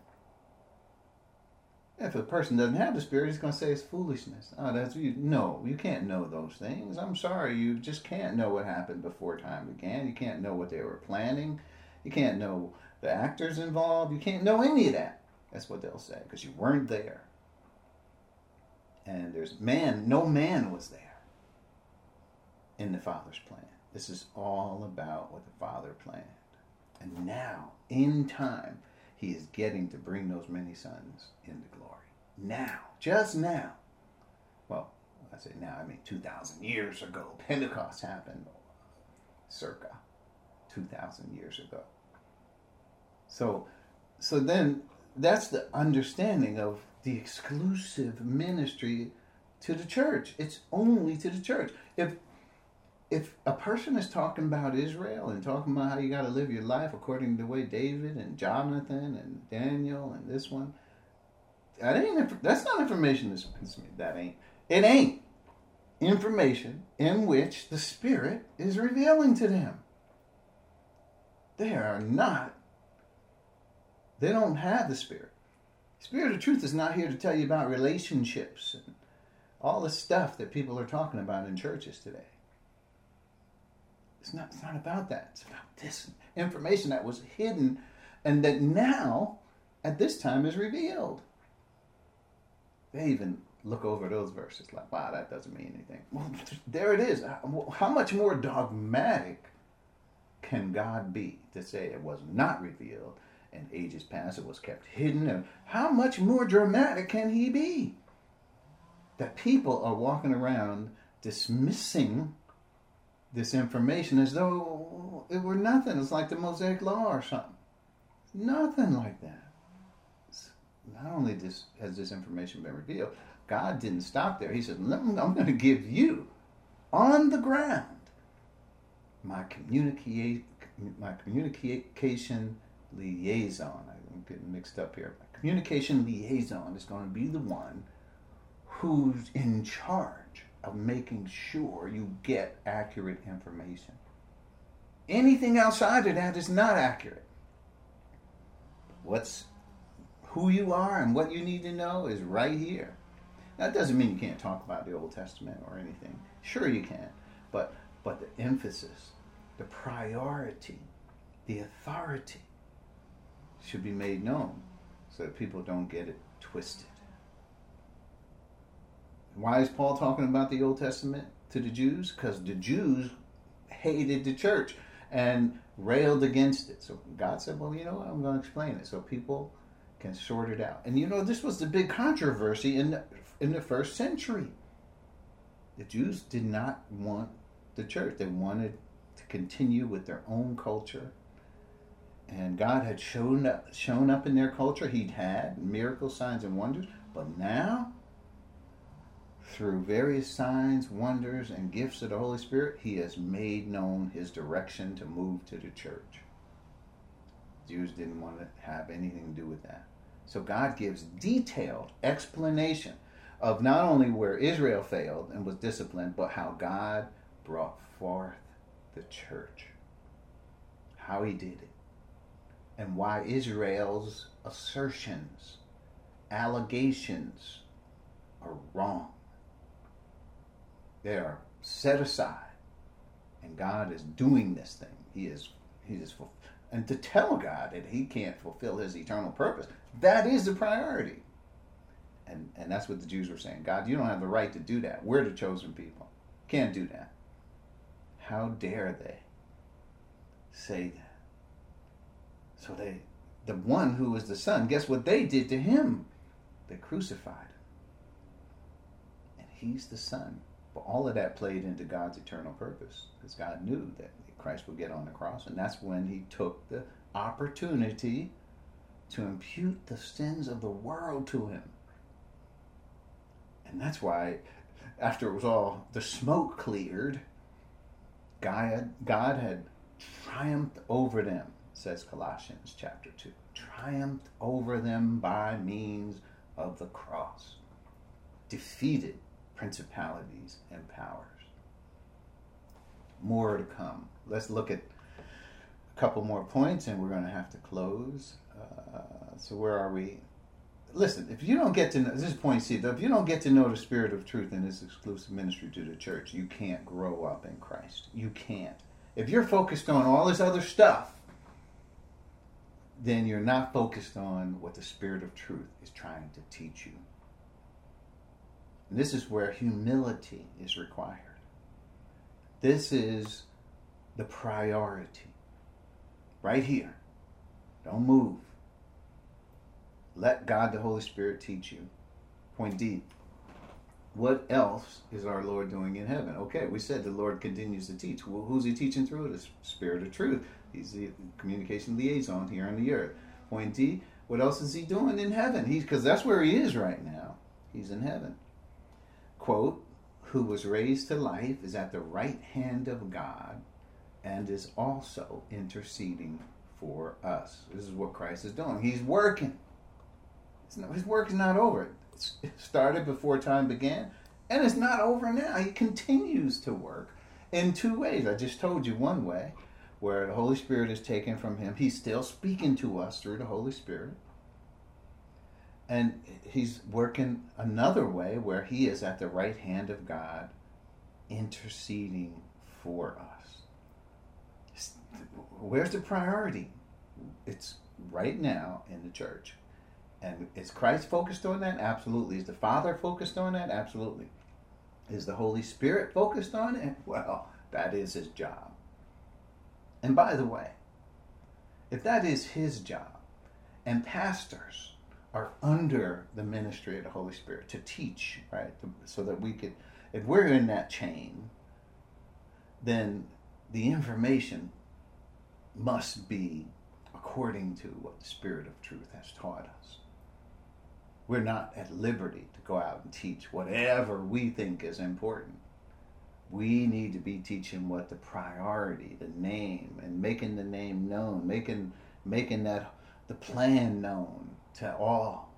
If a person doesn't have the Spirit, he's going to say it's foolishness. Oh, that's you. No, you can't know those things. I'm sorry, you just can't know what happened before time began. You can't know what they were planning. You can't know the actors involved. You can't know any of that. That's what they'll say because you weren't there. And there's man, no man was there in the Father's plan. This is all about what the Father planned. And now, in time, he is getting to bring those many sons into glory. Now, just now. Well, I say now, I mean 2,000 years ago. Pentecost happened circa 2,000 years ago. So, so then that's the understanding of the exclusive ministry to the church. It's only to the church. If if a person is talking about Israel and talking about how you got to live your life according to the way David and Jonathan and Daniel and this one, that ain't that's not information that's me. that ain't it ain't information in which the Spirit is revealing to them. They are not. They don't have the Spirit. Spirit of truth is not here to tell you about relationships and all the stuff that people are talking about in churches today. It's not, it's not about that. It's about this information that was hidden and that now, at this time, is revealed. They even look over those verses like, wow, that doesn't mean anything. Well, there it is. Uh, how much more dogmatic can God be to say it was not revealed and ages past it was kept hidden? And how much more dramatic can He be? That people are walking around dismissing this information as though it were nothing. It's like the Mosaic Law or something. Nothing like that. Not only this, has this information been revealed, God didn't stop there. He said, I'm going to give you on the ground my communicate my communication liaison. I'm getting mixed up here. My communication liaison is going to be the one who's in charge of making sure you get accurate information. Anything outside of that is not accurate. What's who you are and what you need to know is right here. That doesn't mean you can't talk about the Old Testament or anything. Sure you can, but but the emphasis, the priority, the authority should be made known so that people don't get it twisted. Why is Paul talking about the Old Testament to the Jews? Because the Jews hated the church and railed against it. So God said, Well, you know what? I'm going to explain it so people can sort it out. And you know, this was the big controversy in the, in the first century. The Jews did not want the church, they wanted to continue with their own culture. And God had shown up, shown up in their culture. He'd had miracles, signs, and wonders. But now through various signs, wonders, and gifts of the Holy Spirit, he has made known his direction to move to the church. Jews didn't want to have anything to do with that. So God gives detailed explanation of not only where Israel failed and was disciplined, but how God brought forth the church. How he did it. And why Israel's assertions, allegations are wrong. They are set aside, and God is doing this thing. He is he is and to tell God that He can't fulfill His eternal purpose. That is the priority. And and that's what the Jews were saying. God, you don't have the right to do that. We're the chosen people. Can't do that. How dare they say that? So they the one who was the son, guess what they did to him? They crucified him. And he's the son. But all of that played into God's eternal purpose because God knew that Christ would get on the cross, and that's when He took the opportunity to impute the sins of the world to Him. And that's why, after it was all the smoke cleared, God, God had triumphed over them, says Colossians chapter 2. Triumphed over them by means of the cross. Defeated principalities and powers. More to come. Let's look at a couple more points and we're going to have to close. Uh, so, where are we? Listen, if you don't get to know, this is point though if you don't get to know the spirit of truth in this exclusive ministry to the church, you can't grow up in Christ. You can't. If you're focused on all this other stuff, then you're not focused on what the spirit of truth is trying to teach you. This is where humility is required. This is the priority. Right here. Don't move. Let God the Holy Spirit teach you. Point D. What else is our Lord doing in heaven? Okay, we said the Lord continues to teach. Well, who's he teaching through? The Spirit of truth. He's the communication liaison here on the earth. Point D. What else is he doing in heaven? He's because that's where he is right now. He's in heaven. Quote, who was raised to life is at the right hand of God and is also interceding for us. This is what Christ is doing. He's working. His work is not over. It started before time began, and it's not over now. He continues to work in two ways. I just told you one way, where the Holy Spirit is taken from him. He's still speaking to us through the Holy Spirit. And he's working another way where he is at the right hand of God, interceding for us. Where's the priority? It's right now in the church. And is Christ focused on that? Absolutely. Is the Father focused on that? Absolutely. Is the Holy Spirit focused on it? Well, that is his job. And by the way, if that is his job, and pastors are under the ministry of the Holy Spirit to teach, right? So that we could, if we're in that chain, then the information must be according to what the Spirit of truth has taught us we're not at liberty to go out and teach whatever we think is important. We need to be teaching what the priority, the name, and making the name known, making making that the plan known to all.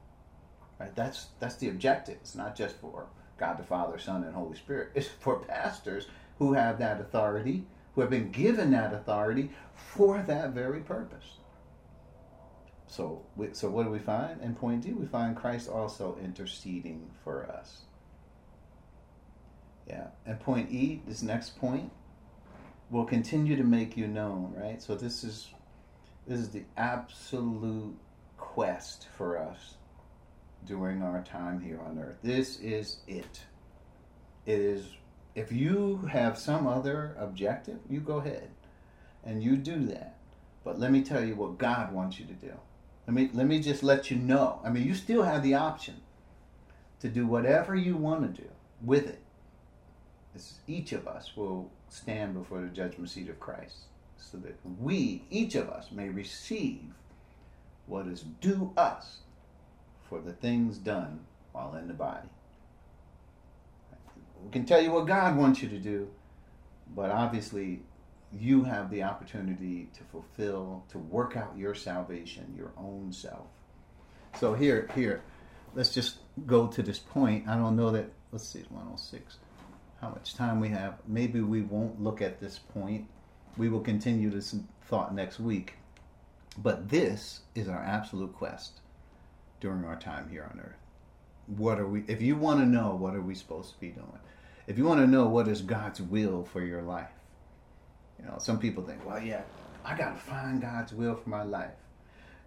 Right? That's that's the objective. It's not just for God the Father, Son, and Holy Spirit. It's for pastors who have that authority, who have been given that authority for that very purpose. So, we, so what do we find? In point D, we find Christ also interceding for us. Yeah. And point E, this next point, will continue to make you known, right? So this is this is the absolute quest for us during our time here on earth. This is it. It is if you have some other objective, you go ahead and you do that. But let me tell you what God wants you to do. Let me let me just let you know. I mean, you still have the option to do whatever you want to do with it. It's, each of us will stand before the judgment seat of Christ, so that we, each of us, may receive what is due us for the things done while in the body. We can tell you what God wants you to do, but obviously you have the opportunity to fulfill, to work out your salvation, your own self. So here, here, let's just go to this point. I don't know that. Let's see, 106. How much time we have? Maybe we won't look at this point. We will continue this thought next week. But this is our absolute quest during our time here on earth. What are we? If you want to know, what are we supposed to be doing? If you want to know what is God's will for your life, you know, some people think, well, yeah, I got to find God's will for my life.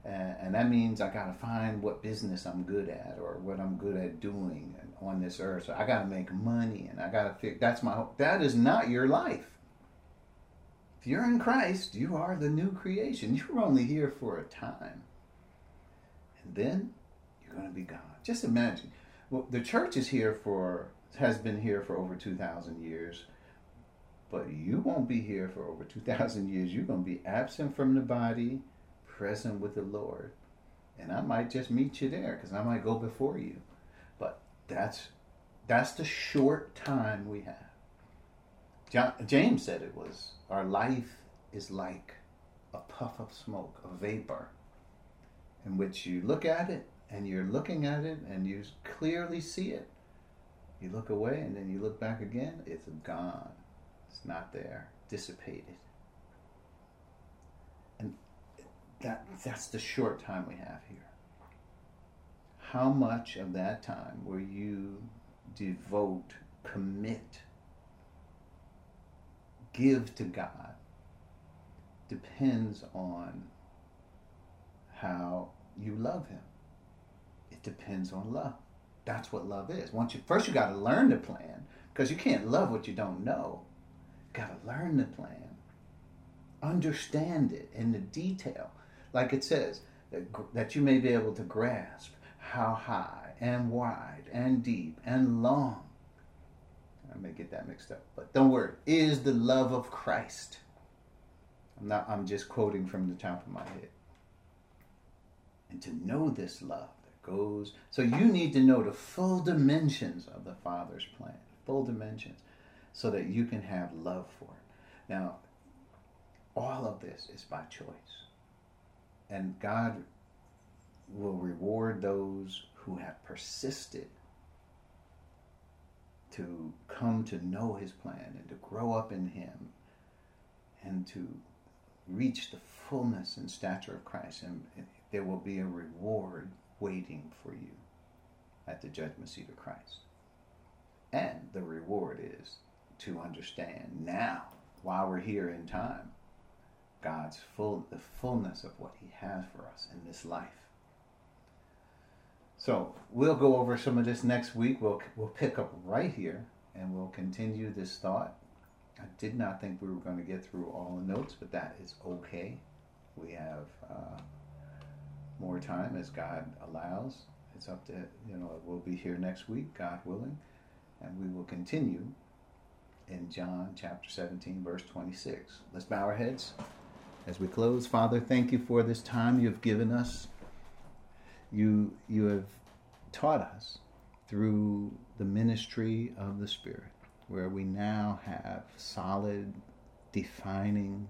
And, and that means I got to find what business I'm good at or what I'm good at doing on this earth. So I got to make money and I got to figure that's my that is not your life. If you're in Christ, you are the new creation. You're only here for a time. And then you're going to be gone. Just imagine. Well, the church is here for has been here for over 2000 years but you won't be here for over 2,000 years. You're going to be absent from the body, present with the Lord. And I might just meet you there because I might go before you. But that's that's the short time we have. John, James said it was our life is like a puff of smoke, a vapor, in which you look at it and you're looking at it and you clearly see it. You look away and then you look back again, it's gone. It's not there, dissipated. And that, that's the short time we have here. How much of that time will you devote, commit, give to God depends on how you love Him. It depends on love. That's what love is. Once you first, you got to learn the plan because you can't love what you don't know. You got to learn the plan, understand it in the detail, like it says that, that you may be able to grasp how high and wide and deep and long. I may get that mixed up, but don't worry. Is the love of Christ? I'm not. I'm just quoting from the top of my head. And to know this love that goes, so you need to know the full dimensions of the Father's plan, full dimensions, so that you can have love for it. Now, all of this is by choice, and God will reward those who have persisted to come to know his plan and to grow up in him and to reach the fullness and stature of Christ. And there will be a reward waiting for you at the judgment seat of Christ. And the reward is to understand now, while we're here in time, God's full the fullness of what He has for us in this life. So we'll go over some of this next week. We'll we'll pick up right here and we'll continue this thought. I did not think we were going to get through all the notes, but that is okay. We have uh, more time as God allows. It's up to you know we'll be here next week, God willing, and we will continue in John chapter 17, verse 26. Let's bow our heads as we close. Father, thank you for this time you've given us you you have taught us through the ministry of the Spirit, where we now have solid, defining,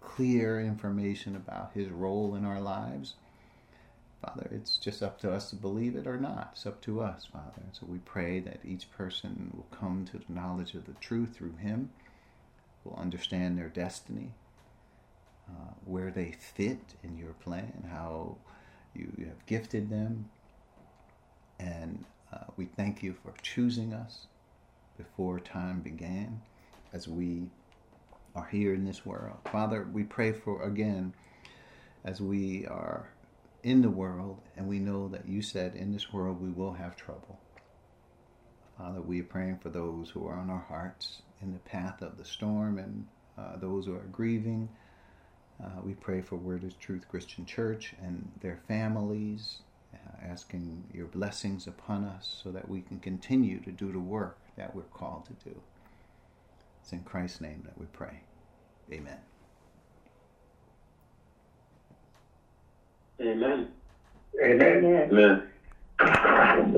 clear information about His role in our lives. Father, it's just up to us to believe it or not. It's up to us, Father. So we pray that each person will come to the knowledge of the truth through Him, will understand their destiny, uh, where they fit in your plan, how you, you have gifted them. And uh, we thank you for choosing us before time began as we are here in this world. Father, we pray for again as we are in the world and we know that you said in this world we will have trouble. Father, we are praying for those who are on our hearts in the path of the storm and uh, those who are grieving uh, we pray for Word is Truth Christian Church and their families, uh, asking your blessings upon us so that we can continue to do the work that we're called to do. It's in Christ's name that we pray. Amen. Amen. Amen. Amen. Amen.